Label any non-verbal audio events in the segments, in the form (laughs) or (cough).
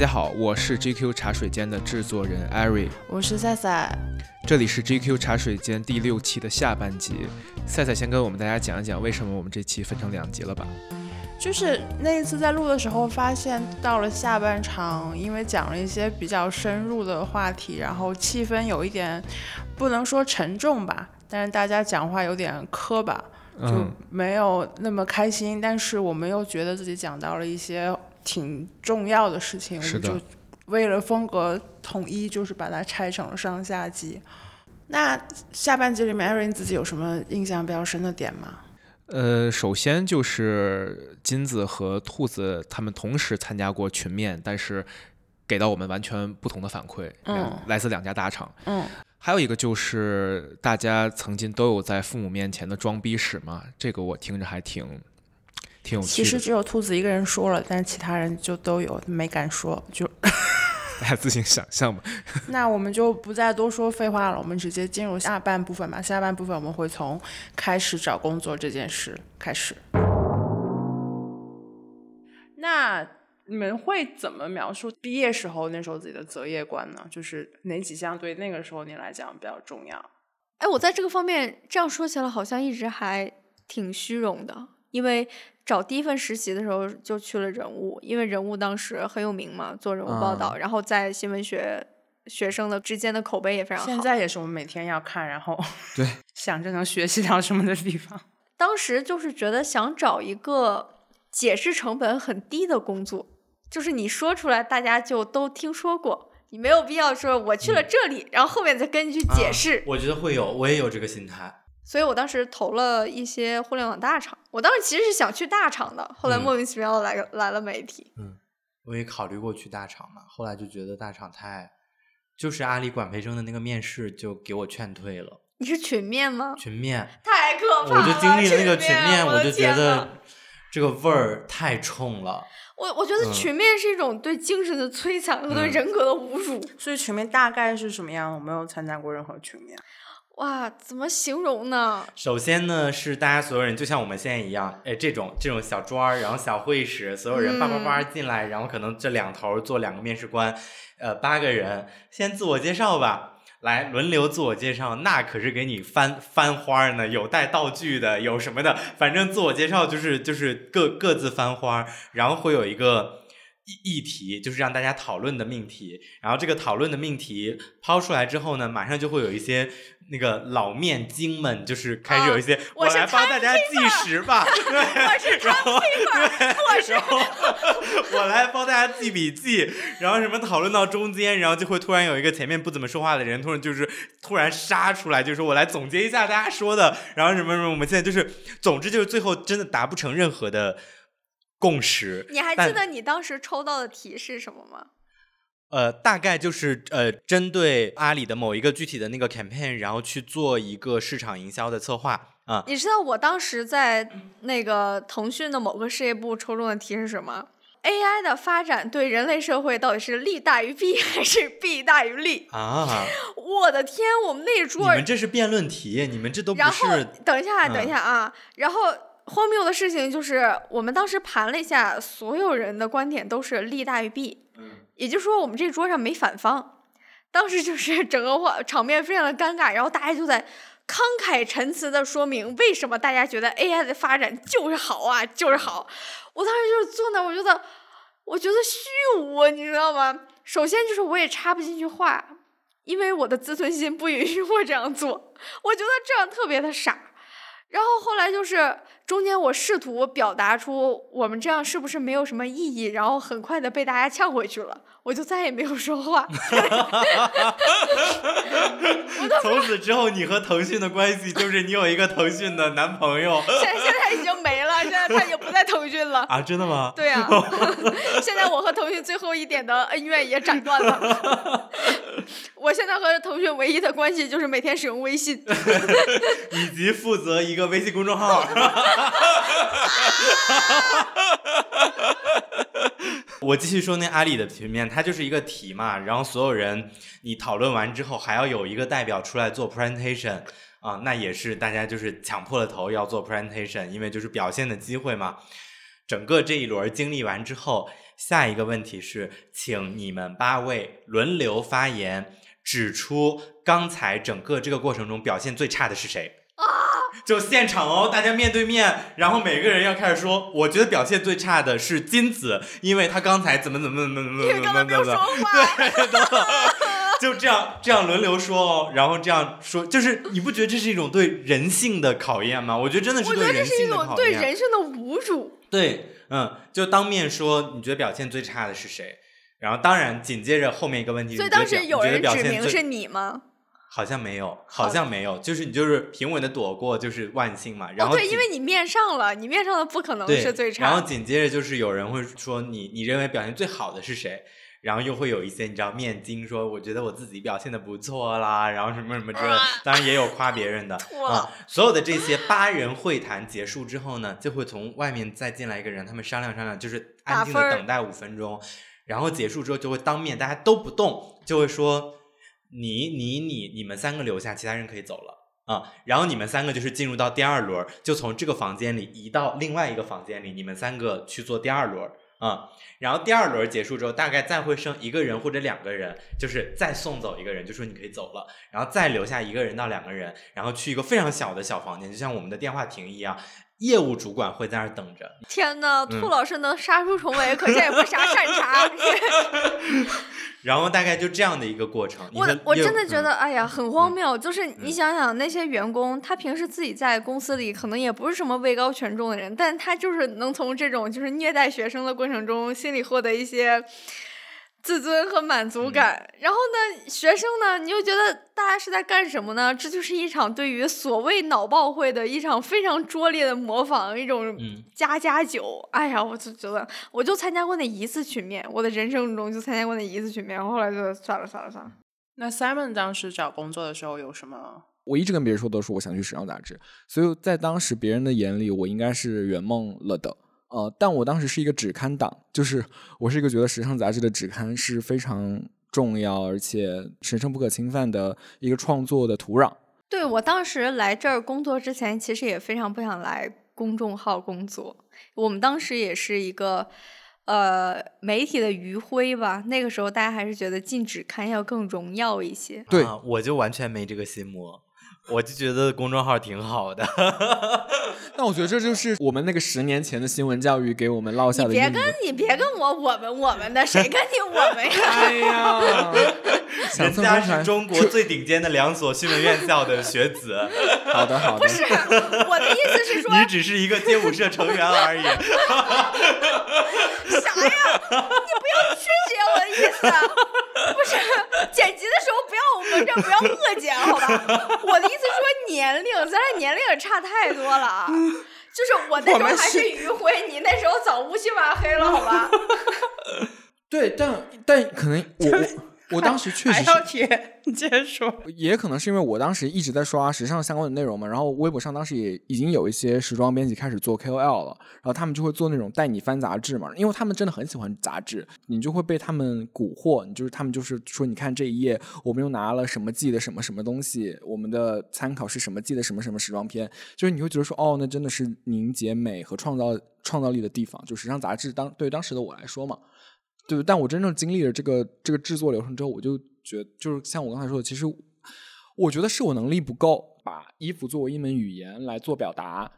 家好，我是 GQ 茶水间的制作人艾瑞，我是赛赛，这里是 GQ 茶水间第六期的下半集。赛赛先跟我们大家讲一讲为什么我们这期分成两集了吧？就是那一次在录的时候，发现到了下半场，因为讲了一些比较深入的话题，然后气氛有一点不能说沉重吧，但是大家讲话有点磕巴，就没有那么开心。但是我们又觉得自己讲到了一些挺重要的事情，我们就为了风格统一，就是把它拆成了上下集。那下半集里面，艾瑞自己有什么印象比较深的点吗？呃，首先就是金子和兔子他们同时参加过群面，但是给到我们完全不同的反馈，嗯，来自两家大厂，嗯，还有一个就是大家曾经都有在父母面前的装逼史嘛，这个我听着还挺挺有趣。其实只有兔子一个人说了，但是其他人就都有没敢说，就。(laughs) 大家自行想象吧。那我们就不再多说废话了，我们直接进入下半部分吧。下半部分我们会从开始找工作这件事开始。那你们会怎么描述毕业时候那时候自己的择业观呢？就是哪几项对那个时候你来讲比较重要？哎，我在这个方面这样说起来好像一直还挺虚荣的，因为。找第一份实习的时候就去了人物，因为人物当时很有名嘛，做人物报道，然后在新闻学学生的之间的口碑也非常好。现在也是我们每天要看，然后 (laughs) 对 (laughs) 想着能学习到什么的地方。当时就是觉得想找一个解释成本很低的工作，就是你说出来大家就都听说过，你没有必要说我去了这里，然后后面再跟你去解释。我觉得会有，我也有这个心态。所以我当时投了一些互联网大厂，我当时其实是想去大厂的，后来莫名其妙的来个来了媒体。嗯，我也考虑过去大厂嘛，后来就觉得大厂太，就是阿里管培生的那个面试就给我劝退了。你是群面吗？群面，(laughs) 太可怕了！我就经历了那个群面，我就觉得这个味儿太冲了。我我觉得群面是一种对精神的摧残和对人格的侮辱。所以群面大概是什么样？我没有参加过任何群面。哇，怎么形容呢？首先呢，是大家所有人就像我们现在一样，哎，这种这种小桌儿，然后小会议室，所有人叭叭叭进来，然后可能这两头坐两个面试官，呃，八个人，先自我介绍吧，来轮流自我介绍，那可是给你翻翻花呢，有带道具的，有什么的，反正自我介绍就是就是各各自翻花，然后会有一个。议题就是让大家讨论的命题，然后这个讨论的命题抛出来之后呢，马上就会有一些那个老面精们，就是开始有一些，我来帮大家计时吧，(laughs) 我是然后我是，我来帮大家记笔记，然后什么讨论到中间，然后就会突然有一个前面不怎么说话的人，突然就是突然杀出来，就说我来总结一下大家说的，然后什么什么，我们现在就是，总之就是最后真的达不成任何的。共识。你还记得你当时抽到的题是什么吗？呃，大概就是呃，针对阿里的某一个具体的那个 campaign，然后去做一个市场营销的策划啊。你知道我当时在那个腾讯的某个事业部抽中的题是什么？AI 的发展对人类社会到底是利大于弊还是弊大于利啊？我的天，我们那桌你们这是辩论题，你们这都不是。等一下，等一下啊，然后。荒谬的事情就是，我们当时盘了一下，所有人的观点都是利大于弊。嗯，也就是说，我们这桌上没反方。当时就是整个话场面非常的尴尬，然后大家就在慷慨陈词的说明为什么大家觉得 AI 的发展就是好啊，就是好。我当时就是坐那，我觉得，我觉得虚无，你知道吗？首先就是我也插不进去话，因为我的自尊心不允许我这样做。我觉得这样特别的傻。然后后来就是中间我试图表达出我们这样是不是没有什么意义，然后很快的被大家呛回去了，我就再也没有说话。(laughs) 从此之后，你和腾讯的关系就是你有一个腾讯的男朋友。现现在已经没了，现在他已经不在腾讯了。(laughs) 啊，真的吗？对呀，(laughs) 现在我和腾讯最后一点的恩怨也斩断了。(laughs) 我现在和腾讯唯一的关系就是每天使用微信，以及负责一个微信公众号。我继续说那阿里的平面，它就是一个题嘛，然后所有人你讨论完之后，还要有一个代表出来做 presentation 啊，那也是大家就是抢破了头要做 presentation，因为就是表现的机会嘛。整个这一轮经历完之后，下一个问题是，请你们八位轮流发言，指出刚才整个这个过程中表现最差的是谁。就现场哦，大家面对面，然后每个人要开始说，我觉得表现最差的是金子，因为他刚才怎么怎么怎么怎么怎么怎么怎么，话。对，等等，就这样这样轮流说哦，然后这样说，就是你不觉得这是一种对人性的考验吗？我觉得真的是我觉得这对人是一种性的考验。对人生的侮辱。对，嗯，就当面说你觉得表现最差的是谁，然后当然紧接着后面一个问题，所以你觉得当时有你觉得人指表现最明是你吗？好像没有，好好像没有，就是你就是平稳的躲过，就是万幸嘛。然哦，对，紧因为你面上了，你面上的不可能对是最差。然后紧接着就是有人会说你你认为表现最好的是谁？然后又会有一些你知道面筋说，我觉得我自己表现的不错啦，然后什么什么之类当然也有夸别人的 (laughs) 啊。所有的这些八人会谈结束之后呢，就会从外面再进来一个人，他们商量商量，就是安静的等待五分钟，然后结束之后就会当面大家都不动，就会说你你你你们三个留下，其他人可以走了。啊、然后你们三个就是进入到第二轮，就从这个房间里移到另外一个房间里，你们三个去做第二轮嗯、然后第二轮结束之后，大概再会剩一个人或者两个人，就是再送走一个人，就说你可以走了，然后再留下一个人到两个人，然后去一个非常小的小房间，就像我们的电话亭一样，业务主管会在那儿等着。天呐，嗯兔老师能杀出重围，可见也不啥善茬。(laughs) 然后大概就这样的一个过程。我我真的觉嗯得，哎呀，很荒谬。就是你嗯想想，那些员工，他平时自己在公司里可能也不是什么位高权重的人，但他就是能从这种就是虐待学生的过程中，心里获得一些自尊和满足嗯感。然后呢，学生呢，你又觉得大家是在干什么呢？这就是一场对于所谓脑爆会的一场非常拙劣的模仿，一种嗯加加酒。哎呀，我就觉得，我就参加过那一次群面，我的人生中就参加过那一次群面，后来就算了算了算了。那 Simon 当时找工作的时候有什么？我一直跟别人说都是我想去时尚杂志，所以在当时别人的眼里，我应该是圆梦了的。呃，但我当时是一个纸刊党，就是我是一个觉得时尚杂志的纸刊是非常重要而且神圣不可侵犯的一个创作的土壤。对我当时来这儿工作之前，其实也非常不想来公众号工作。我们当时也是一个呃媒体的余晖吧，那个时候大家还是觉得进纸刊要更荣耀一些。对啊，我就完全没这个心魔，我就觉得公众号挺好的。(laughs) 但我觉得这就是我们那个十年前的新闻教育给我们落下的别跟你别跟我我们我们的，谁跟你我们呀？哎呀，(laughs) 想人家是中国最顶尖的两所新闻院校的学子，(laughs) 好的好的，不是我的意思是说，你只是一个街舞社成员而已。啥呀？你不要曲解我的意思，啊不是剪辑的时候不要我们这不要恶剪好吧？我的意思是说年龄，咱俩年龄也差太多了啊。就是我那时候还是是余晖，你那时候早乌漆嘛黑了，好吧？(laughs) 对，但但可能我我我当时确实是要贴，你接着说。也可能是因为我当时一直在刷时尚相关的内容嘛，然后微博上当时也已经有一些时装编辑开始做 KOL 了，然后他们就会做那种带你翻杂志嘛，因为他们真的很喜欢杂志，你就会被他们蛊惑，你就是他们就是说，你看这一页我们又拿了什么季的什么什么东西，我们的参考是什么季的什么什么时装片，就是你会觉得说，哦，那真的是凝结美和创造创造力的地方，就时尚杂志当对于当时的我来说嘛，对，但我真正经历了这个这个制作流程之后，我就觉得，就是像我刚才说的，其实我觉得是我能力不够，把衣服作为一门语言来做表达。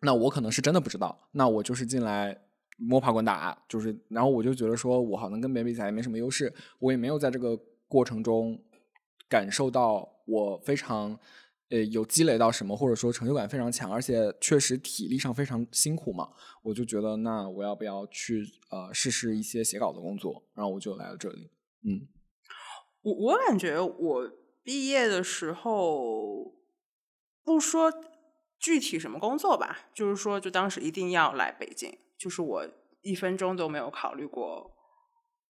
那我可能是真的不知道，那我就是进来摸爬滚打，就是，然后我就觉得说我好像跟别人比起来没什么优势，我也没有在这个过程中感受到我非常呃有积累到什么，或者说成就感非常强，而且确实体力上非常辛苦嘛，我就觉得那我要不要去呃试试一些写稿的工作，然后我就来了这里，嗯。我我感觉我毕业的时候，不说具体什么工作吧，就是说，就当时一定要来北京，就是我一分钟都没有考虑过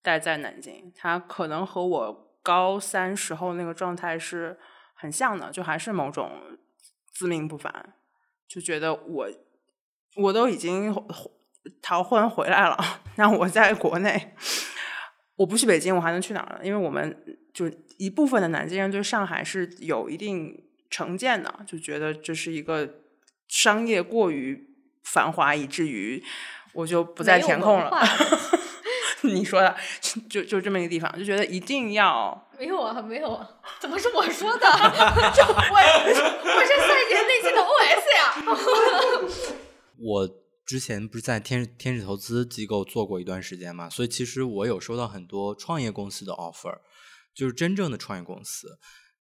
待在南京。他可能和我高三时候那个状态是很像的，就还是某种自命不凡，就觉得我我都已经逃婚回来了，那我在国内。我不去北京，我还能去哪儿呢？因为我们就一部分的南京人对上海是有一定成见的，就觉得这是一个商业过于繁华，以至于我就不再填空了。(laughs) (laughs) 你说的，就就这么一个地方，就觉得一定要没有啊，没有啊，怎么是我说的？(laughs) (laughs) 就我我是赛姐内心的 OS 呀。我之前不是在天天使投资机构做过一段时间嘛，所以其实我有收到很多创业公司的 offer，就是真正的创业公司。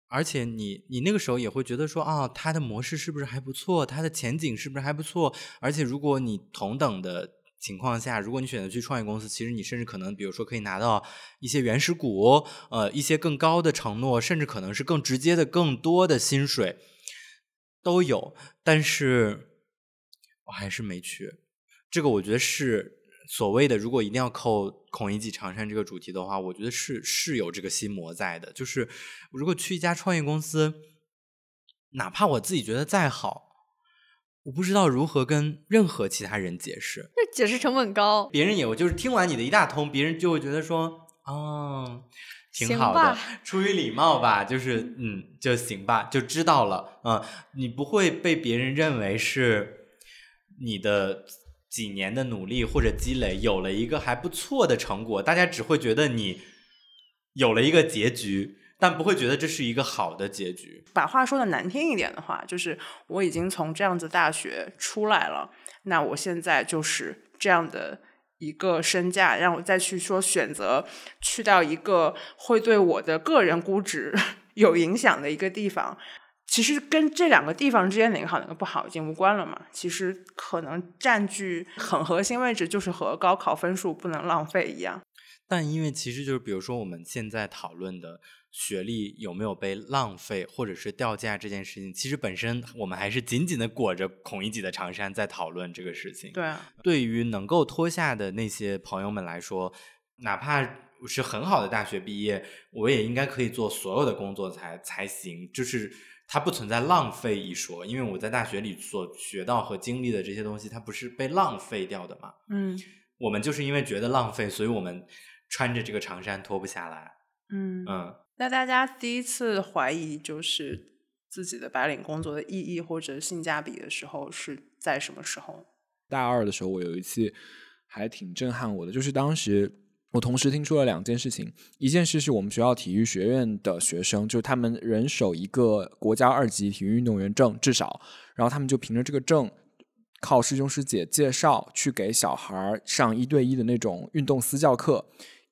而且你你那个时候也会觉得说啊，它的模式是不是还不错，它的前景是不是还不错？而且如果你同等的情况下，如果你选择去创业公司，其实你甚至可能，比如说可以拿到一些原始股，呃，一些更高的承诺，甚至可能是更直接的、更多的薪水都有。但是我还是没去。这个我觉得是所谓的，如果一定要扣孔乙己长衫这个主题的话，我觉得是是有这个心魔在的。就是如果去一家创业公司，哪怕我自己觉得再好，我不知道如何跟任何其他人解释。这解释成本高，别人也就是听完你的一大通，别人就会觉得说，哦，挺好的，出于礼貌吧，就是嗯，就行吧，就知道了，嗯，你不会被别人认为是你的几年的努力或者积累有了一个还不错的成果，大家只会觉得你有了一个结局，但不会觉得这是一个好的结局。把话说的难听一点的话，就是我已经从这样子大学出来了，那我现在就是这样的一个身价，让我再去说选择去到一个会对我的个人估值 (laughs) 有影响的一个地方。其实跟这两个地方之间哪个好哪个不好已经无关了嘛。其实可能占据很核心位置，就是和高考分数不能浪费一样。但因为其实就是比如说我们现在讨论的学历有没有被浪费或者是掉价这件事情，其实本身我们还是紧紧的裹着孔乙己的长衫在讨论这个事情。对啊，对于能够脱下的那些朋友们来说，哪怕是很好的大学毕业，我也应该可以做所有的工作才才行。就是它不存在浪费一说，因为我在大学里所学到和经历的这些东西，它不是被浪费掉的嘛。嗯我们就是因为觉得浪费，所以我们穿着这个长衫脱不下来。嗯嗯，那大家第一次怀疑就是自己的白领工作的意义或者性价比的时候是在什么时候？大二的时候，我有一次还挺震撼我的，就是当时我同时听说了两件事情，一件事是我们学校体育学院的学生，就他们人手一个国家二级体育运动员证，至少，然后他们就凭着这个证。靠师兄师姐介绍去给小孩上一对一的那种运动私教课，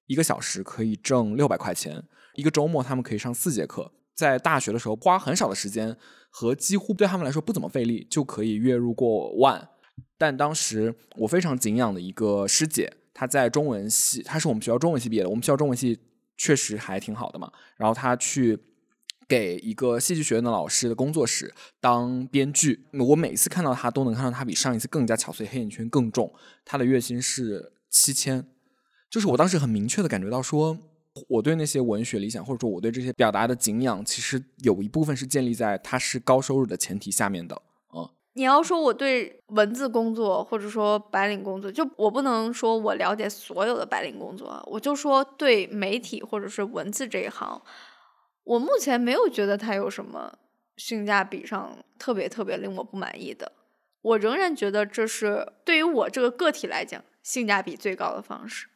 一个小时可以挣六百块钱，一个周末他们可以上四节课。在大学的时候花很少的时间和几乎对他们来说不怎么费力，就可以月入过万。但当时我非常敬仰的一个师姐，她在中文系，她是我们学校中文系毕业的。我们学校中文系确实还挺好的嘛。然后她去给一个戏剧学院的老师的工作室当编剧。我每次看到她，都能看到她比上一次更加憔悴，黑眼圈更重。她的月薪是七千，就是我当时很明确的感觉到说。我对那些文学理想，或者说我对这些表达的敬仰，其实有一部分是建立在他是高收入的前提下面的。啊你要说我对文字工作或者说白领工作，就我不能说我了解所有的白领工作，我就说对媒体或者是文字这一行，我目前没有觉得它有什么性价比上特别特别令我不满意的。我仍然觉得这是对于我这个个体来讲性价比最高的方式。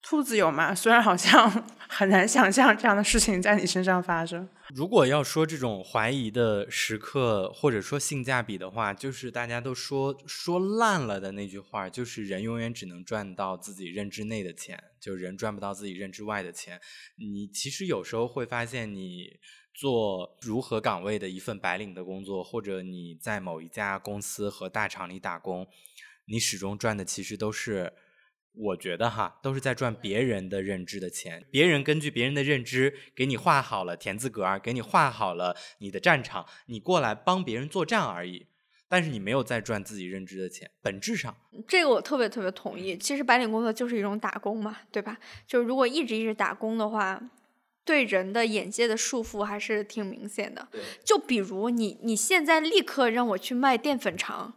兔子有吗？虽然好像 (laughs) 很难想象这样的事情在你身上发生。如果要说这种怀疑的时刻，或者说性价比的话，就是大家都说说烂了的那句话，就是人永远只能赚到自己认知内的钱，就人赚不到自己认知外的钱。你其实有时候会发现，你做如何岗位的一份白领的工作，或者你在某一家公司和大厂里打工，你始终赚的其实都是。我觉得哈，都是在赚别人的认知的钱。别人根据别人的认知给你画好了田字格儿，给你画好了你的战场，你过来帮别人作战而已。但是你没有在赚自己认知的钱，本质上，这个我特别特别同意。其实白领工作就是一种打工嘛，对吧？就如果一直一直打工的话，对人的眼界的束缚还是挺明显的。就比如你，你现在立刻让我去卖淀粉肠。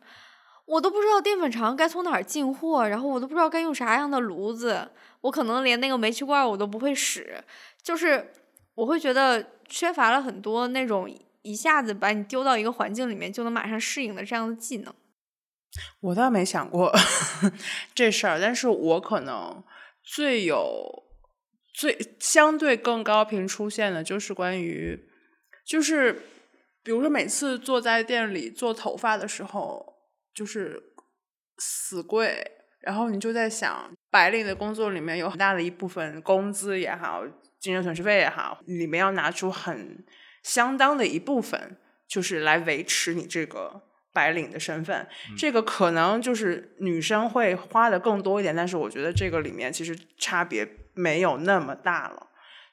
我都不知道淀粉肠该从哪儿进货，然后我都不知道该用啥样的炉子，我可能连那个煤气罐我都不会使，就是我会觉得缺乏了很多那种一下子把你丢到一个环境里面就能马上适应的这样的技能。我倒没想过 (laughs) 这事儿，但是我可能最有最相对更高频出现的就是关于，就是比如说每次坐在店里做头发的时候，就是死贵，然后你就在想，白领的工作里面有很大的一部分工资也好，精神损失费也好，里面要拿出很相当的一部分，就是来维持你这个。白领的身份，这个可能就是女生会花的更多一点，但是我觉得这个里面其实差别没有那么大了。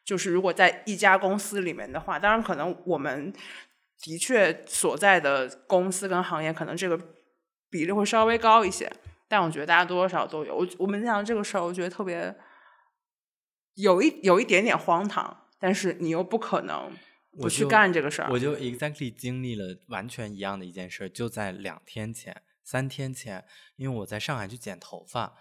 就是如果在一家公司里面的话，当然可能我们的确所在的公司跟行业可能这个比例会稍微高一些，但我觉得大家多多少少都有。我我们讲这个事儿，我觉得特别有一有一点点荒唐，但是你又不可能。不去干这个事儿，我就 exactly 经历了完全一样的一件事，就在两天前、三天前，因为我在上海去剪头发，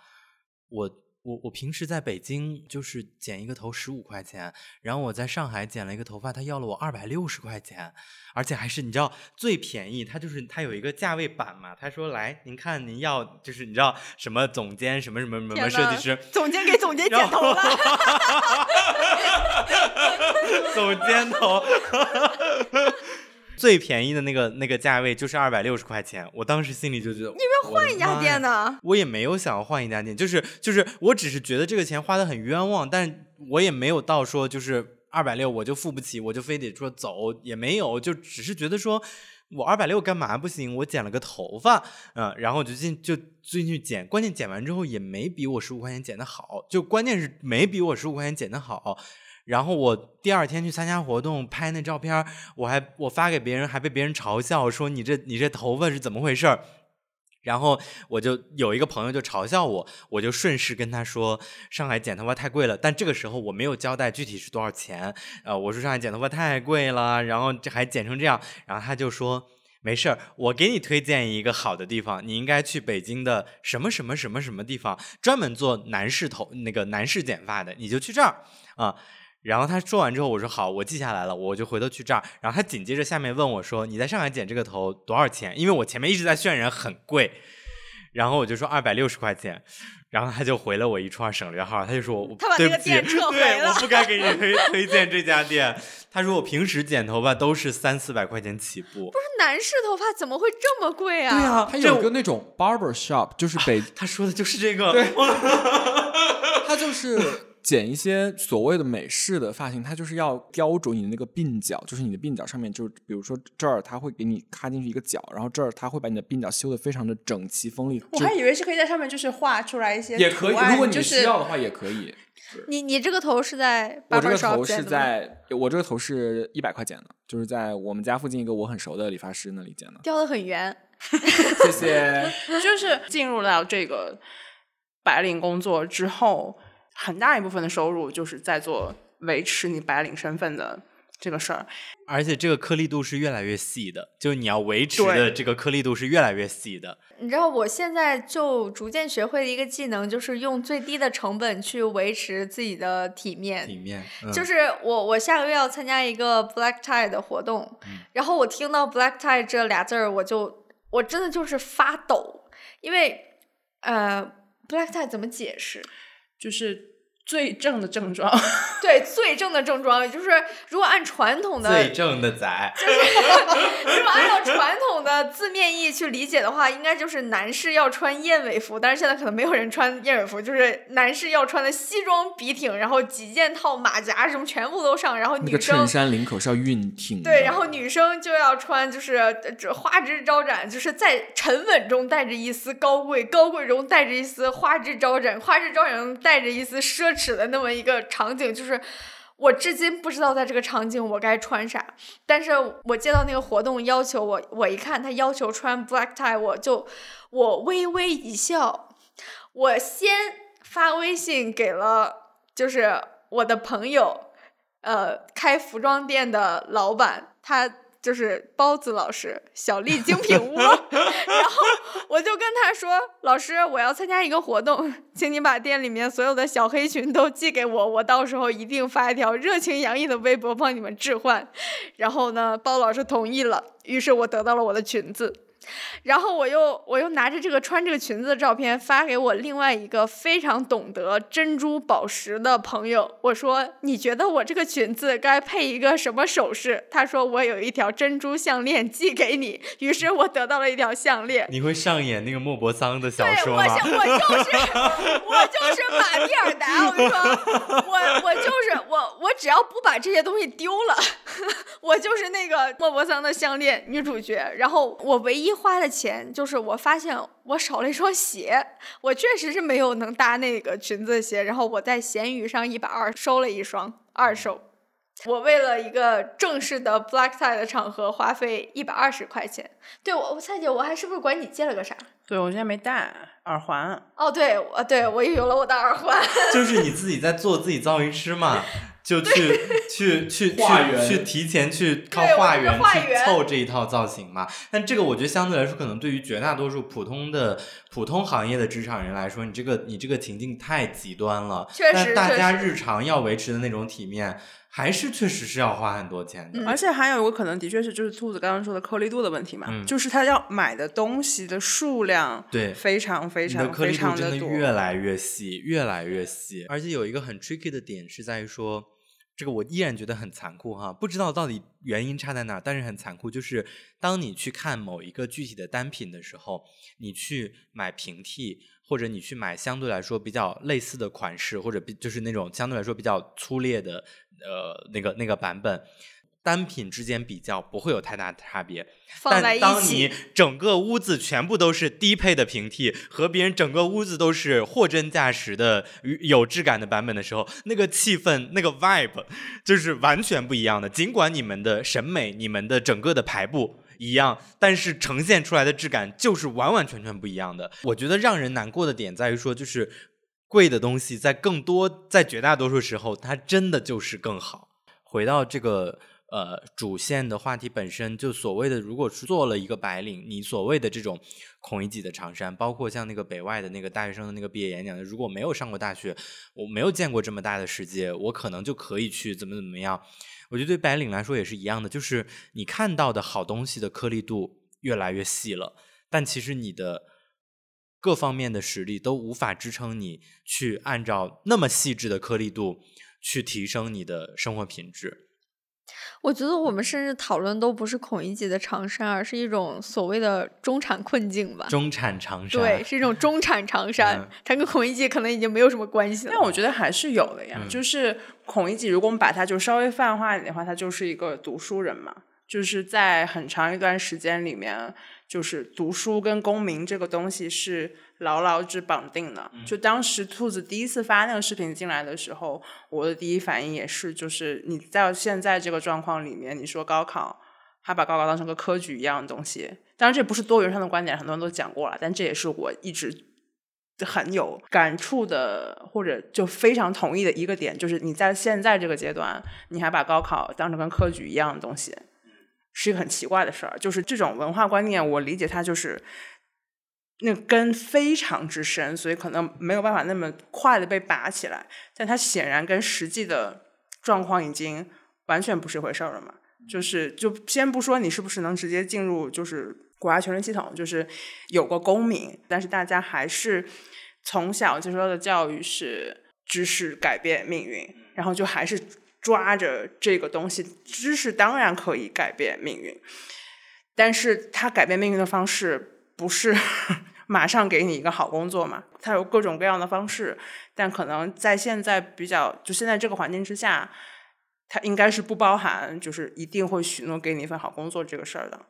我。我我平时在北京就是剪一个头十五块钱，然后我在上海剪了一个头发，他要了我二百六十块钱，而且还是你知道最便宜，他就是他有一个价位版嘛，他说来您看您要就是你知道什么总监什么什么什么设计师，总监给总监剪头发，(laughs) (laughs) 总监头。最便宜的那个那个价位就是二百六十块钱，我当时心里就觉得，你要换一家店呢？我也没有想要换一家店，就是就是我只是觉得这个钱花的很冤枉，但我也没有到说就是二百六我就付不起，我就非得说走也没有，就只是觉得说我二百六干嘛不行？我剪了个头发，嗯，然后我就进就进去剪，关键剪完之后也没比我十五块钱剪的好，就关键是没比我十五块钱剪的好。然后我第二天去参加活动，拍那照片我还我发给别人，还被别人嘲笑说你这你这头发是怎么回事儿？然后我就有一个朋友就嘲笑我，我就顺势跟他说上海剪头发太贵了，但这个时候我没有交代具体是多少钱，呃，我说上海剪头发太贵了，然后这还剪成这样，然后他就说没事儿，我给你推荐一个好的地方，你应该去北京的什么什么什么什么地方，专门做男士头那个男士剪发的，你就去这儿啊。然后他说完之后，我说好，我记下来了，我就回头去这儿。然后他紧接着下面问我说：“你在上海剪这个头多少钱？”因为我前面一直在渲染很贵，然后我就说二百六十块钱。然后他就回了我一串省略号，他就说：“我他把那个店撤回了，我不该给你 (laughs) 推推荐这家店。”他说：“我平时剪头发都是三四百块钱起步。”不是男士头发怎么会这么贵啊？对啊，他有一个那种 barber shop，就是北，他说的就是这个，对，(laughs) 他就是。剪一些所谓的美式的发型，它就是要雕琢你的那个鬓角，就是你的鬓角上面，就比如说这儿，它会给你卡进去一个角，然后这儿它会把你的鬓角修的非常的整齐锋利。我还以为是可以在上面就是画出来一些也可以，如果你需要的话也可以。(laughs) 你你这个头是在？我这个头是在，我这个头是一百块剪的，就是在我们家附近一个我很熟的理发师那里剪的，雕的很圆。(laughs) 谢谢。就是进入到这个白领工作之后。很大一部分的收入就是在做维持你白领身份的这个事儿，而且这个颗粒度是越来越细的，就你要维持的这个颗粒度是越来越细的。你知道，我现在就逐渐学会了一个技能，就是用最低的成本去维持自己的体面。体面，就是我我下个月要参加一个 black tie 的活动，然后我听到 black tie 这俩字儿，我就我真的就是发抖，因为呃，black tie 怎么解释？就是最正的正装，(laughs) 对，最正的正装，就是如果按传统的最正的仔，就是 (laughs) 如果按照传统的字面意义去理解的话，应该就是男士要穿燕尾服，但是现在可能没有人穿燕尾服，就是男士要穿的西装笔挺，然后几件套、马甲什么全部都上，然后女生衬衫领口是要熨挺，对，然后女生就要穿就是花枝招展，就是在沉稳中带着一丝高贵，高贵中带着一丝花枝招展，花枝招展中带着一丝奢。耻的那么一个场景，就是我至今不知道在这个场景我该穿啥。但是我接到那个活动要求，我我一看他要求穿 black tie，我就我微微一笑。我先发微信给了就是我的朋友，呃，开服装店的老板，他。就是包子老师，小丽精品屋 (laughs) (laughs) 然后我就跟他说：“老师，我要参加一个活动，(laughs) 请你把店里面所有的小黑裙都寄给我，我到时候一定发一条热情洋溢的微博帮你们置换。”然后呢，包老师同意了，于是我得到了我的裙子。然后我又我又拿着这个穿这个裙子的照片发给我另外一个非常懂得珍珠宝石的朋友，我说你觉得我这个裙子该配一个什么首饰？他说我有一条珍珠项链寄给你，于是我得到了一条项链。你会上演那个莫泊桑的小，说吗？我想我就是我就是马蒂尔达，我跟你说，我我就是我我只要不把这些东西丢了，(laughs) 我就是那个莫泊桑的项链女主角。然后我唯一花的钱就是我发现我少了一双鞋，我确实是没有能搭那个裙子的鞋，然后我在闲鱼上一百二收了一双二手。我为了一个正式的 black tie 的场合花费一百二十块钱。对我，蔡姐，我还是不是管你借了个啥？对我现在没戴耳环，哦，对，我对我也有了我的耳环。(laughs) 就是你自己在做自己造型师嘛，就去去去 (laughs) 去去提前去靠化缘去凑这一套造型嘛。但这个我觉得相对来说，可能对于绝大多数普通的普通行业的职场人来说，你这个你这个情境太极端了。确实但大确实家日常要维持的那种体面，还是确实是要花很多钱的。嗯而且还有一个可能的确是就是兔子刚刚说的颗粒度的问题嘛，嗯就是他要买的东西的数量对非常非常非颗粒度真的多，越来越细，越来越细。而且有一个很 tricky 的点是在于说，这个我依然觉得很残酷哈，不知道到底原因差在哪儿，但是很残酷。就是当你去看某一个具体的单品的时候，你去买平替，或者你去买相对来说比较类似的款式，或者比就是那种相对来说比较粗劣的呃那个那个版本。单品之间比较不会有太大的差别，放在一但当你起，整个屋子全部都是低配的平替，和别人整个屋子都是货真价实的有质感的版本的时候，那个气氛、那个 vibe 就是完全不一样的。尽管你们的审美、你们的整个的排布一样，但是呈现出来的质感就是完完全全不一样的。我觉得让人难过的点在于说，就是贵的东西在更多在绝大多数时候，它真的就是更好。回到这个呃主线的话题本身，就所谓的，如果是做了一个白领，你所谓的这种孔乙己的长衫，包括像那个北外的那个大学生的那个毕业演讲，如果没有上过大学，我没有见过这么大的世界，我可能就可以去怎么怎么样。我觉得对白领来说也是一样的，就是你看到的好东西的颗粒度越来越细了，但其实你的各方面的实力都无法支撑你去按照那么细致的颗粒度去提升你的生活品质。我觉得我们甚至讨论都不是孔乙己的长衫，而是一种所谓的中产困境吧。中产长衫，对，是一种中产长衫嗯，它跟孔乙己可能已经没有什么关系了。但我觉得还是有的呀，嗯就是孔乙己，如果我们把它就稍微泛化一点的话，他就是一个读书人嘛，就是在很长一段时间里面，就是读书跟公民这个东西是牢牢之绑定的。就当时兔子第一次发那个视频进来的时候，我的第一反应也是，就是你在现在这个状况里面，你说高考，他把高考当成个科举一样的东西，当然这不是多元上的观点，很多人都讲过了，但这也是我一直很有感触的，或者就非常同意的一个点，就是你在现在这个阶段，你还把高考当成跟科举一样的东西，是一个很奇怪的事儿。就是这种文化观念，我理解它就是那根非常之深，所以可能没有办法那么快的被拔起来。但它显然跟实际的状况已经完全不是一回事儿了嘛。就是就先不说你是不是能直接进入就是国家权力系统，就是有个公民，但是大家还是从小接受到的教育是知识改变命运，然后就还是抓着这个东西，知识当然可以改变命运，但是它改变命运的方式不是 (laughs) 马上给你一个好工作嘛，它有各种各样的方式，但可能在现在比较就现在这个环境之下。它应该是不包含，就是一定会许诺给你一份好工作这个事儿的。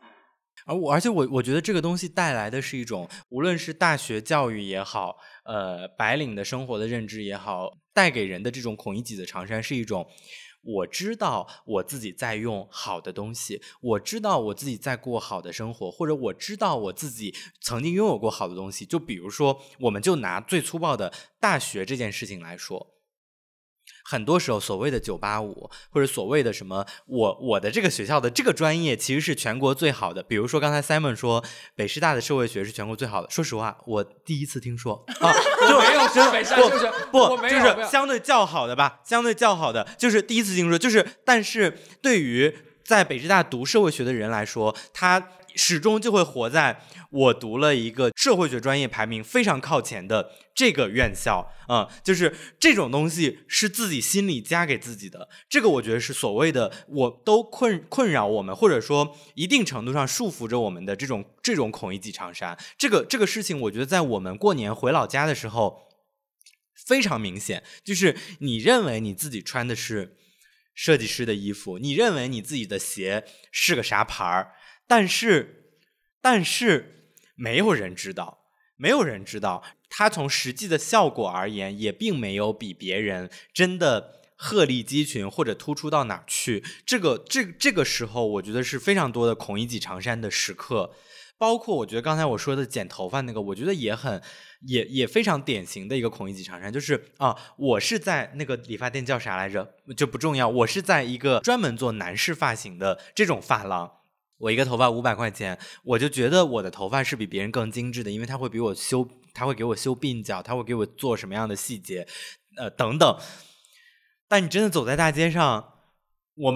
而我而且我我觉得这个东西带来的是一种，无论是大学教育也好，呃，白领的生活的认知也好，带给人的这种孔乙己的长衫是一种。我知道我自己在用好的东西，我知道我自己在过好的生活，或者我知道我自己曾经拥有过好的东西。就比如说，我们就拿最粗暴的大学这件事情来说，很多时候所谓的九八五或者所谓的什么，我我的这个学校的这个专业其实是全国最好的。比如说刚才 Simon 说北师大的社会学是全国最好的，说实话，我第一次听说。啊，就 (laughs) 没有说北师大不不就是相对较好的吧，相对较好的，就是第一次听说，就是但是对于在北师大读社会学的人来说，他始终就会活在我读了一个社会学专业排名非常靠前的这个院校，嗯，就是这种东西是自己心里加给自己的，这个我觉得是所谓的我都困困扰我们，或者说一定程度上束缚着我们的这种这种孔乙己长衫，这个这个事情，我觉得在我们过年回老家的时候非常明显，就是你认为你自己穿的是设计师的衣服，你认为你自己的鞋是个啥牌儿。但是，但是没有人知道，没有人知道，它从实际的效果而言，也并没有比别人真的鹤立鸡群或者突出到哪去。这个，这这个时候，我觉得是非常多的孔乙己长衫的时刻。包括我觉得刚才我说的剪头发那个，我觉得也很，也也非常典型的一个孔乙己长衫，就是啊，我是在那个理发店叫啥来着，就不重要，我是在一个专门做男士发型的这种发廊。我一个头发五百块钱，我就觉得我的头发是比别人更精致的，因为他会比我修，他会给我修鬓角，他会给我做什么样的细节，呃，等等。但你真的走在大街上，我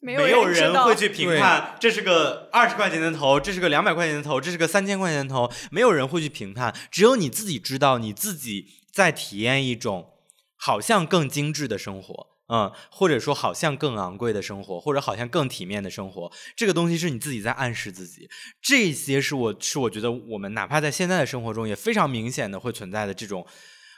没没有人会去评判这是个二十块钱的头，这是个两百块钱的头，这是个三千块钱的头，没有人会去评判，只有你自己知道，你自己在体验一种好像更精致的生活。嗯，或者说好像更昂贵的生活，或者好像更体面的生活，这个东西是你自己在暗示自己。这些是我是我觉得我们哪怕在现在的生活中也非常明显的会存在的这种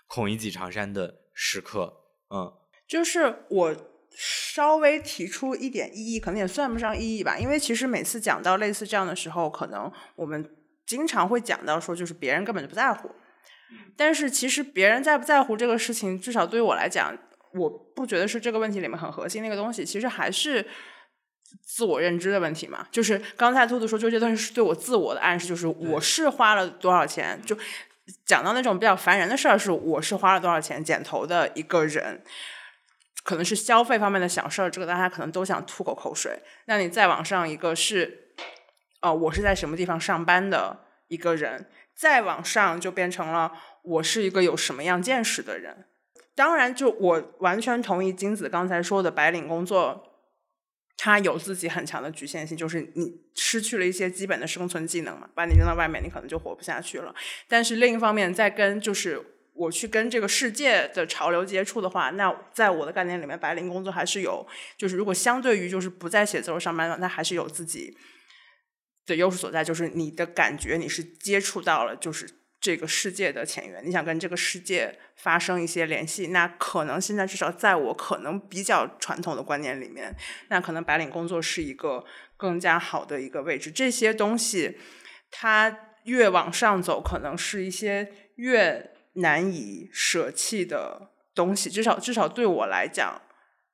孔乙己长衫的时刻。嗯，就是我稍微提出一点异议，可能也算不上异议吧，因为其实每次讲到类似这样的时候，可能我们经常会讲到说，就是别人根本就不在乎。但是其实别人在不在乎这个事情，至少对于我来讲，我不觉得是这个问题里面很核心那个东西，其实还是自我认知的问题嘛。就是刚才兔子说，就这东西是对我自我的暗示，就是我是花了多少钱，就讲到那种比较烦人的事儿，是我是花了多少钱剪头的一个人，可能是消费方面的小事儿，这个大家可能都想吐口口水。那你再往上一个是，哦，我是在什么地方上班的一个人，再往上就变成了我是一个有什么样见识的人。当然，就我完全同意金子刚才说的，白领工作它有自己很强的局限性，就是你失去了一些基本的生存技能嘛，把你扔到外面，你可能就活不下去了。但是另一方面，在跟就是我去跟这个世界的潮流接触的话，那在我的概念里面，白领工作还是有，就是如果相对于就是不在写字楼上班的，那还是有自己的优势所在，就是你的感觉你是接触到了，就是。这个世界的前缘，你想跟这个世界发生一些联系，那可能现在至少在我可能比较传统的观念里面，那可能白领工作是一个更加好的一个位置。这些东西，它越往上走，可能是一些越难以舍弃的东西。至少，至少对我来讲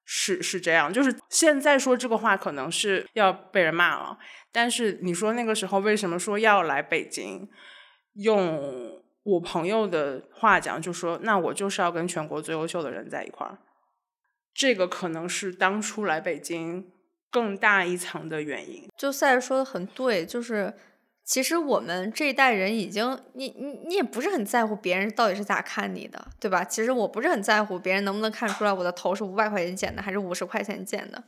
是是这样。就是现在说这个话，可能是要被人骂了。但是你说那个时候为什么说要来北京？用我朋友的话讲，就说那我就是要跟全国最优秀的人在一块儿。这个可能是当初来北京更大一层的原因。就赛说的很对，就是其实我们这一代人已经，你你你也不是很在乎别人到底是咋看你的，对吧？其实我不是很在乎别人能不能看出来我的头是五百块钱剪的还是五十块钱剪的，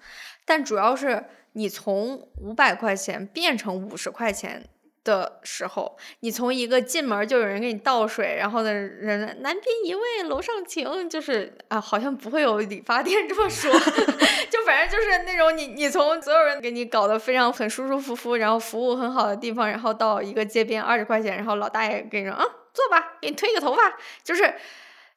但主要是你从五百块钱变成五十块钱。的时候，你从一个进门就有人给你倒水，然后的人南边一位，楼上请，就是啊，好像不会有理发店这么说，(laughs) 就反正就是那种你你从所有人给你搞得非常很舒舒服服，然后服务很好的地方，然后到一个街边二十块钱，然后老大爷给你说啊坐吧，给你推个头发，就是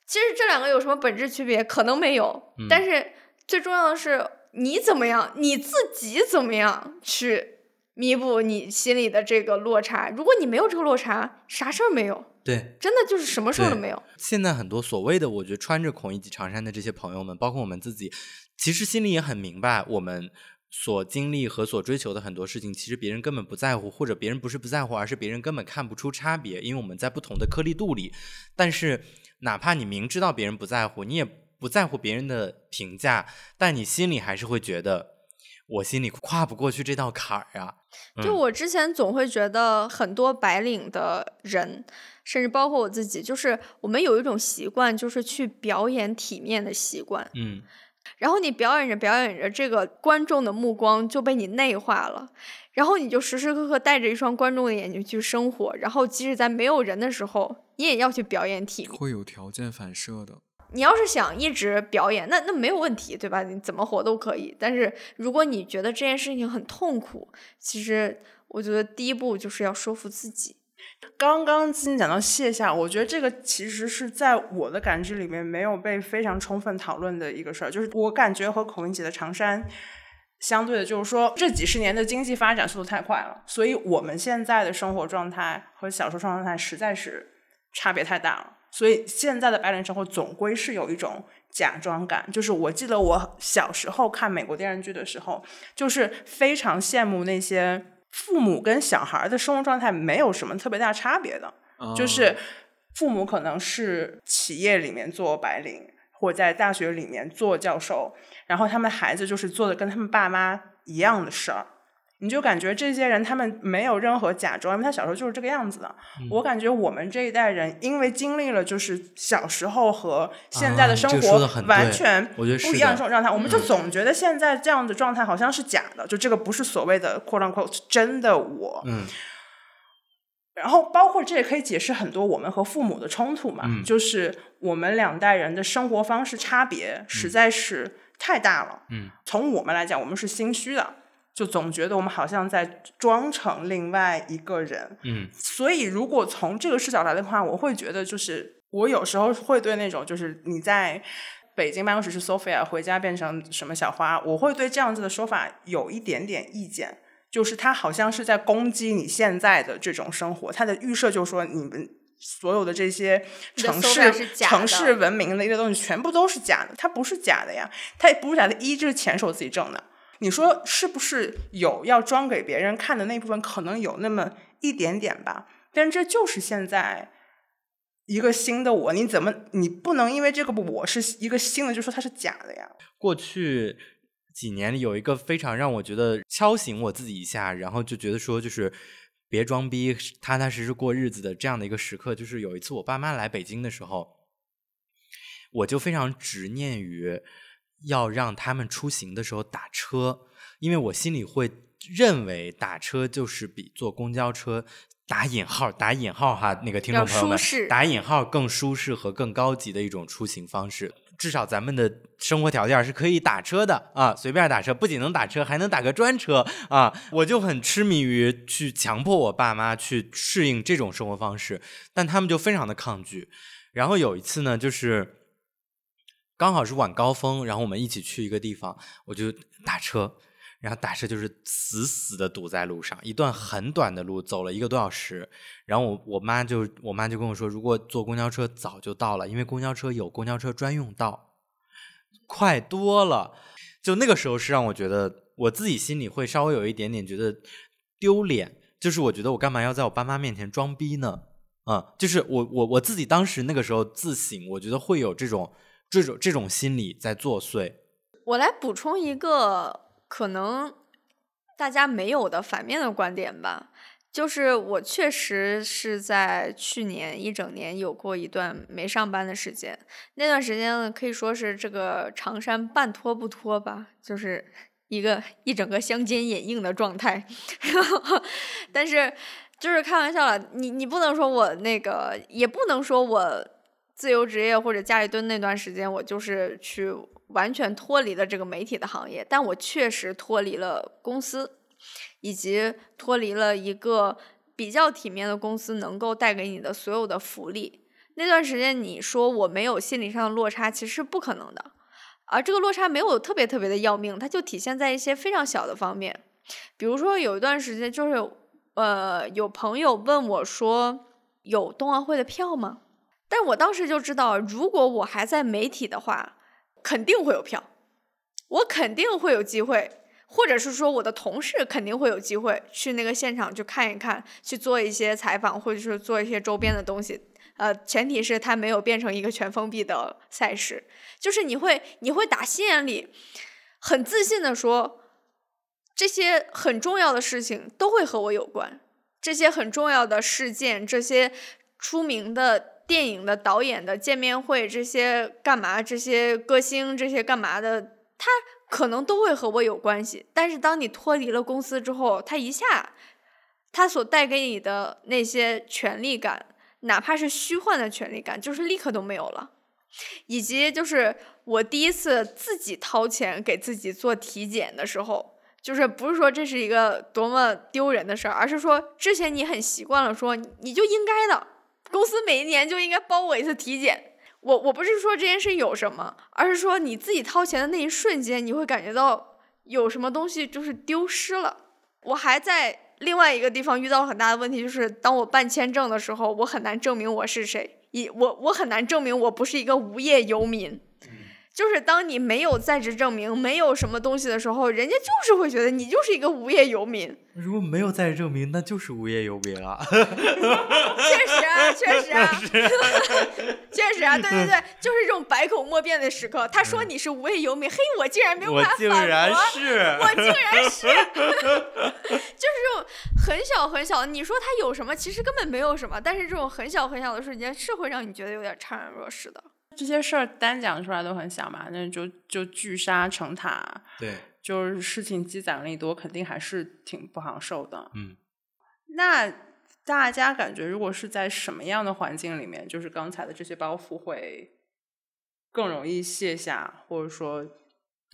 其实这两个有什么本质区别？可能没有，但是最重要的是你怎么样，你自己怎么样去。弥补你心里的这个落差。如果你没有这个落差，啥事儿没有。对，真的就是什么事儿都没有。现在很多所谓的，我觉得穿着孔乙己长衫的这些朋友们，包括我们自己，其实心里也很明白，我们所经历和所追求的很多事情，其实别人根本不在乎，或者别人不是不在乎，而是别人根本看不出差别，因为我们在不同的颗粒度里。但是，哪怕你明知道别人不在乎，你也不在乎别人的评价，但你心里还是会觉得。我心里跨不过去这道坎儿呀！就我之前总会觉得很多白领的人，甚至包括我自己，就是我们有一种习惯，就是去表演体面的习惯。嗯，然后你表演着表演着，这个观众的目光就被你内化了，然后你就时时刻刻带着一双观众的眼睛去生活，然后即使在没有人的时候，你也要去表演体面。会有条件反射的。你要是想一直表演，那那没有问题，对吧？你怎么活都可以。但是如果你觉得这件事情很痛苦，其实我觉得第一步就是要说服自己。刚刚金讲到卸下，我觉得这个其实是在我的感知里面没有被非常充分讨论的一个事儿，就是我感觉和孔云姐的长衫相对的，就是说这几十年的经济发展速度太快了，所以我们现在的生活状态和小时候状态实在是差别太大了，所以现在的白领生活总归是有一种假装感。就是我记得我小时候看美国电视剧的时候，就是非常羡慕那些。父母跟小孩的生活状态没有什么特别大差别的，就是父母可能是企业里面做白领，或在大学里面做教授，然后他们孩子就是做的跟他们爸妈一样的事儿。你就感觉这些人他们没有任何假装，因为他小时候就是这个样子的。我感觉我们这一代人，因为经历了就是小时候和现在的生活完全不一样这种状态，我们就总觉得现在这样的状态好像是假的，就这个不是所谓的 “quote unquote” 真的我。嗯。然后包括这也可以解释很多我们和父母的冲突嘛，就是我们两代人的生活方式差别实在是太大了。嗯。从我们来讲，我们是心虚的。就总觉得我们好像在装成另外一个人，嗯，所以如果从这个视角来的话，我会觉得就是我有时候会对那种就是你在北京办公室是 Sophia，回家变成什么小花，我会对这样子的说法有一点点意见，就是他好像是在攻击你现在的这种生活，他的预设就是说你们所有的这些城市城市文明的一些东西全部都是假的，它不是假的呀，它也不是假的，一就是钱是我自己挣的。你说是不是有要装给别人看的那部分？可能有那么一点点吧，但这就是现在一个新的我。你怎么你不能因为这个我是一个新的就说它是假的呀？过去几年里有一个非常让我觉得敲醒我自己一下，然后就觉得说就是别装逼，踏踏实实过日子的这样的一个时刻，就是有一次我爸妈来北京的时候，我就非常执念于。要让他们出行的时候打车，因为我心里会认为打车就是比坐公交车打引号打引号哈那个听众朋友们打引号更舒适和更高级的一种出行方式。至少咱们的生活条件是可以打车的啊，随便打车，不仅能打车，还能打个专车啊！我就很痴迷于去强迫我爸妈去适应这种生活方式，但他们就非常的抗拒。然后有一次呢，就是。刚好是晚高峰，然后我们一起去一个地方，我就打车，然后打车就是死死的堵在路上，一段很短的路，走了一个多小时。然后我我妈就我妈就跟我说，如果坐公交车早就到了，因为公交车有公交车专用道，快多了。就那个时候是让我觉得我自己心里会稍微有一点点觉得丢脸，就是我觉得我干嘛要在我爸妈面前装逼呢？啊，就是我我我自己当时那个时候自省，我觉得会有这种。这种这种心理在作祟。我来补充一个可能大家没有的反面的观点吧，就是我确实是在去年一整年有过一段没上班的时间，那段时间可以说是这个长衫半脱不脱吧，就是一个一整个相间掩映的状态。(laughs) 但是就是开玩笑了，你你不能说我那个，也不能说我。自由职业或者家里蹲那段时间，我就是去完全脱离了这个媒体的行业，但我确实脱离了公司，以及脱离了一个比较体面的公司能够带给你的所有的福利。那段时间，你说我没有心理上的落差，其实是不可能的。而这个落差没有特别特别的要命，它就体现在一些非常小的方面，比如说有一段时间，就是呃，有朋友问我说，有冬奥会的票吗？但我当时就知道，如果我还在媒体的话，肯定会有票，我肯定会有机会，或者是说我的同事肯定会有机会去那个现场去看一看，去做一些采访，或者是做一些周边的东西。呃，前提是他没有变成一个全封闭的赛事，就是你会你会打心眼里很自信的说，这些很重要的事情都会和我有关，这些很重要的事件，这些出名的。电影的导演的见面会，这些干嘛？这些歌星，这些干嘛的他可能都会和我有关系。但是当你脱离了公司之后，他一下，他所带给你的那些权利感，哪怕是虚幻的权利感，就是立刻都没有了。以及就是我第一次自己掏钱给自己做体检的时候，就是不是说这是一个多么丢人的事儿，而是说之前你很习惯了说你就应该的，公司每一年就应该包我一次体检。我我不是说这件事有什么，而是说你自己掏钱的那一瞬间，你会感觉到有什么东西就是丢失了。我还在另外一个地方遇到很大的问题，就是当我办签证的时候，我很难证明我是谁。一我我很难证明我不是一个无业游民，就是当你没有在职证明，没有什么东西的时候，人家就是会觉得你就是一个无业游民。如果没有在职证明，那就是无业游民了。(laughs) 确实啊，确实啊 (laughs) (laughs) 确实啊，对对对，就是这种百口莫辩的时刻。他说你是无业游民，嘿，我竟然没有我办法反竟然驳。是，我竟然是，就是这种很小很小的，你说他有什么？其实根本没有什么，但是这种很小很小的瞬间是会让你觉得有点怅然若失的。这些事儿单讲出来都很小嘛，那就就聚沙成塔，对，就是事情积攒了一多，肯定还是挺不好受的。嗯，那大家感觉，如果是在什么样的环境里面，就是刚才的这些包袱会更容易卸下，或者说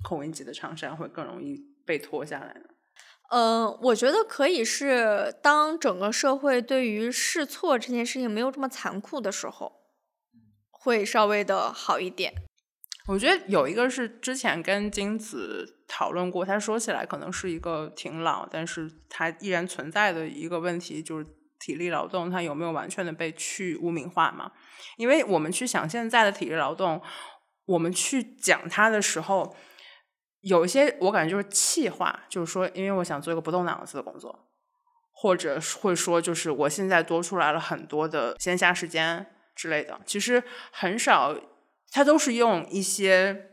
孔乙己的长衫会更容易被脱下来呢？嗯，我觉得可以是当整个社会对于试错这件事情没有这么残酷的时候，会稍微的好一点。我觉得有一个是之前跟金子讨论过，他说起来可能是一个挺老，但是它依然存在的一个问题，就是体力劳动它有没有完全的被去污名化嘛？因为我们去想现在的体力劳动，我们去讲它的时候，有一些我感觉就是气话，就是说，因为我想做一个不动脑子的工作，或者会说就是我现在多出来了很多的闲暇时间之类的，其实很少。他都是用一些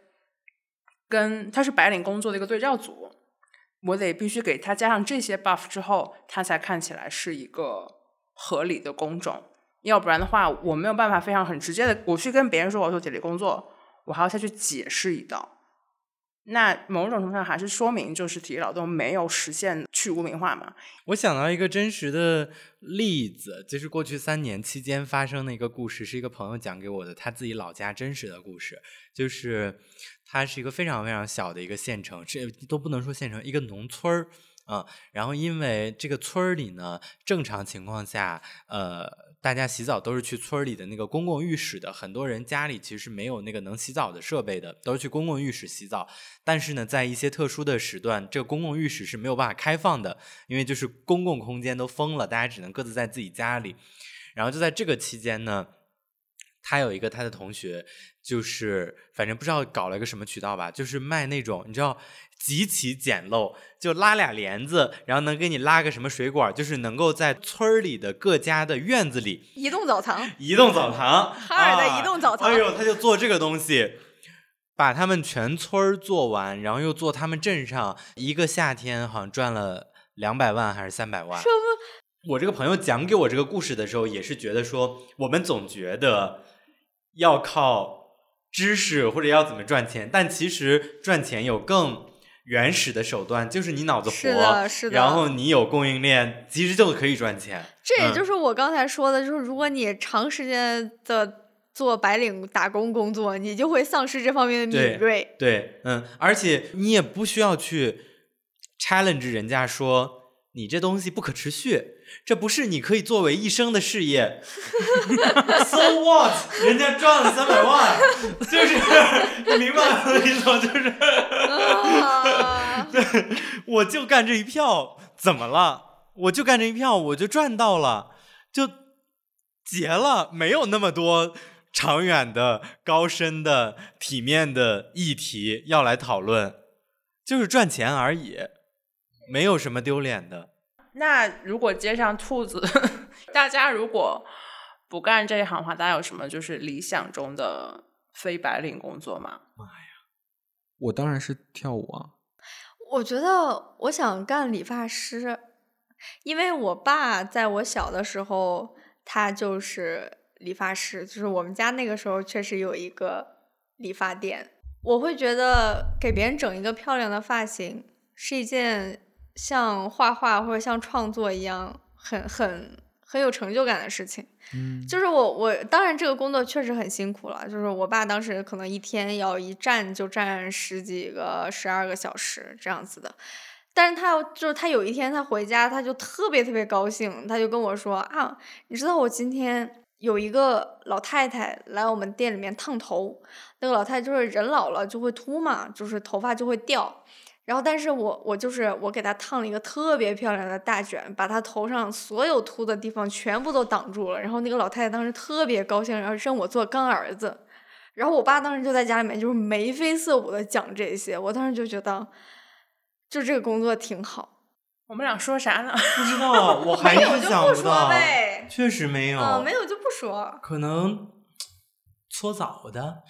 跟他是白领工作的一个对照组，我得必须给他加上这些 buff 之后，他才看起来是一个合理的工种，要不然的话，我没有办法非常很直接的，我去跟别人说我做体力工作，我还要再去解释一道。那某种程度上还是说明，就是体力劳动没有实现去污名化嘛？我想到一个真实的例子，就是过去三年期间发生的一个故事，是一个朋友讲给我的，他自己老家真实的故事。就是它是一个非常非常小的一个县城，这都不能说县城，一个农村儿嗯。然后因为这个村儿里呢，正常情况下，呃，大家洗澡都是去村儿里的那个公共浴室的，很多人家里其实没有那个能洗澡的设备的，都是去公共浴室洗澡。但是呢，在一些特殊的时段，这个公共浴室是没有办法开放的，因为就是公共空间都封了，大家只能各自在自己家里。然后就在这个期间呢，他有一个他的同学，就是反正不知道搞了一个什么渠道吧，就是卖那种你知道极其简陋，就拉俩帘子，然后能给你拉个什么水管，就是能够在村儿里的各家的院子里移动澡堂，移动澡堂，(laughs) 哈尔的啊移动澡堂哎呦，他就做这个东西，把他们全村儿做完，然后又做他们镇上一个夏天，好像赚了两百万还是三百万。我这个朋友讲给我这个故事的时候，也是觉得说，我们总觉得要靠知识或者要怎么赚钱，但其实赚钱有更原始的手段，就是你脑子活，是的是的然后你有供应链，其实就可以赚钱。嗯这也就是我刚才说的，就是如果你长时间的做白领打工工作，你就会丧失这方面的敏锐。对，嗯，而且你也不需要去 challenge 人家说你这东西不可持续，这不是你可以作为一生的事业。(laughs) so what？人家赚了三百万，就是 (laughs) 你明白我的意思吗？就是对，(laughs) 我就干这一票，怎么了？我就干这一票，我就赚到了，就结了，没有那么多长远的、高深的、体面的议题要来讨论，就是赚钱而已，没有什么丢脸的。那如果接上兔子，(laughs) 大家如果不干这一行的话，大家有什么就是理想中的非白领工作吗？妈呀我当然是跳舞啊。我觉得我想干理发师，因为我爸在我小的时候，他就是理发师，就是我们家那个时候确实有一个理发店。我会觉得给别人整一个漂亮的发型是一件像画画或者像创作一样很很很有成就感的事情。嗯，就是我我当然这个工作确实很辛苦了，就是我爸当时可能一天要一站就站十几个、十二个小时这样子的。但是他就是他有一天他回家他就特别特别高兴，他就跟我说啊，你知道我今天有一个老太太来我们店里面烫头，那个老太太就是人老了就会秃嘛，就是头发就会掉。然后，但是我我就是我给她烫了一个特别漂亮的大卷，把她头上所有秃的地方全部都挡住了。然后那个老太太当时特别高兴，然后认我做干儿子。然后我爸当时就在家里面就是眉飞色舞的讲这些，我当时就觉得，就这个工作挺好。我们俩说啥呢？不知道，(laughs) 我还没有是就不到，呗，确实没有，嗯，没有就不说。可能搓澡的。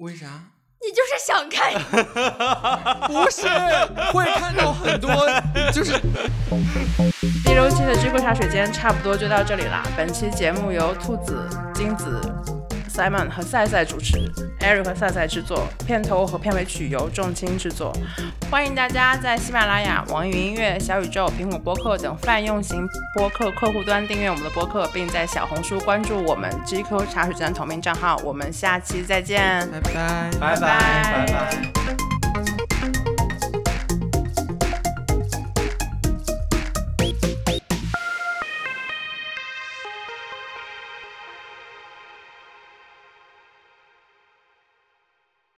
为啥？你就是想看，(laughs) 不是，会看到很多，就是第六期的知乎茶水间差不多就到这里啦。本期节目由兔子、金子、Simon 和赛赛主持，Eric 和赛赛制作，片头和片尾曲由重青制作。欢迎大家在喜马拉雅、网易云音乐、小宇宙、苹果播客等泛用型播客客户端订阅我们的播客，并在小红书关注我们 GQ 茶水站同名账号。我们下期再见。拜拜。拜拜拜拜。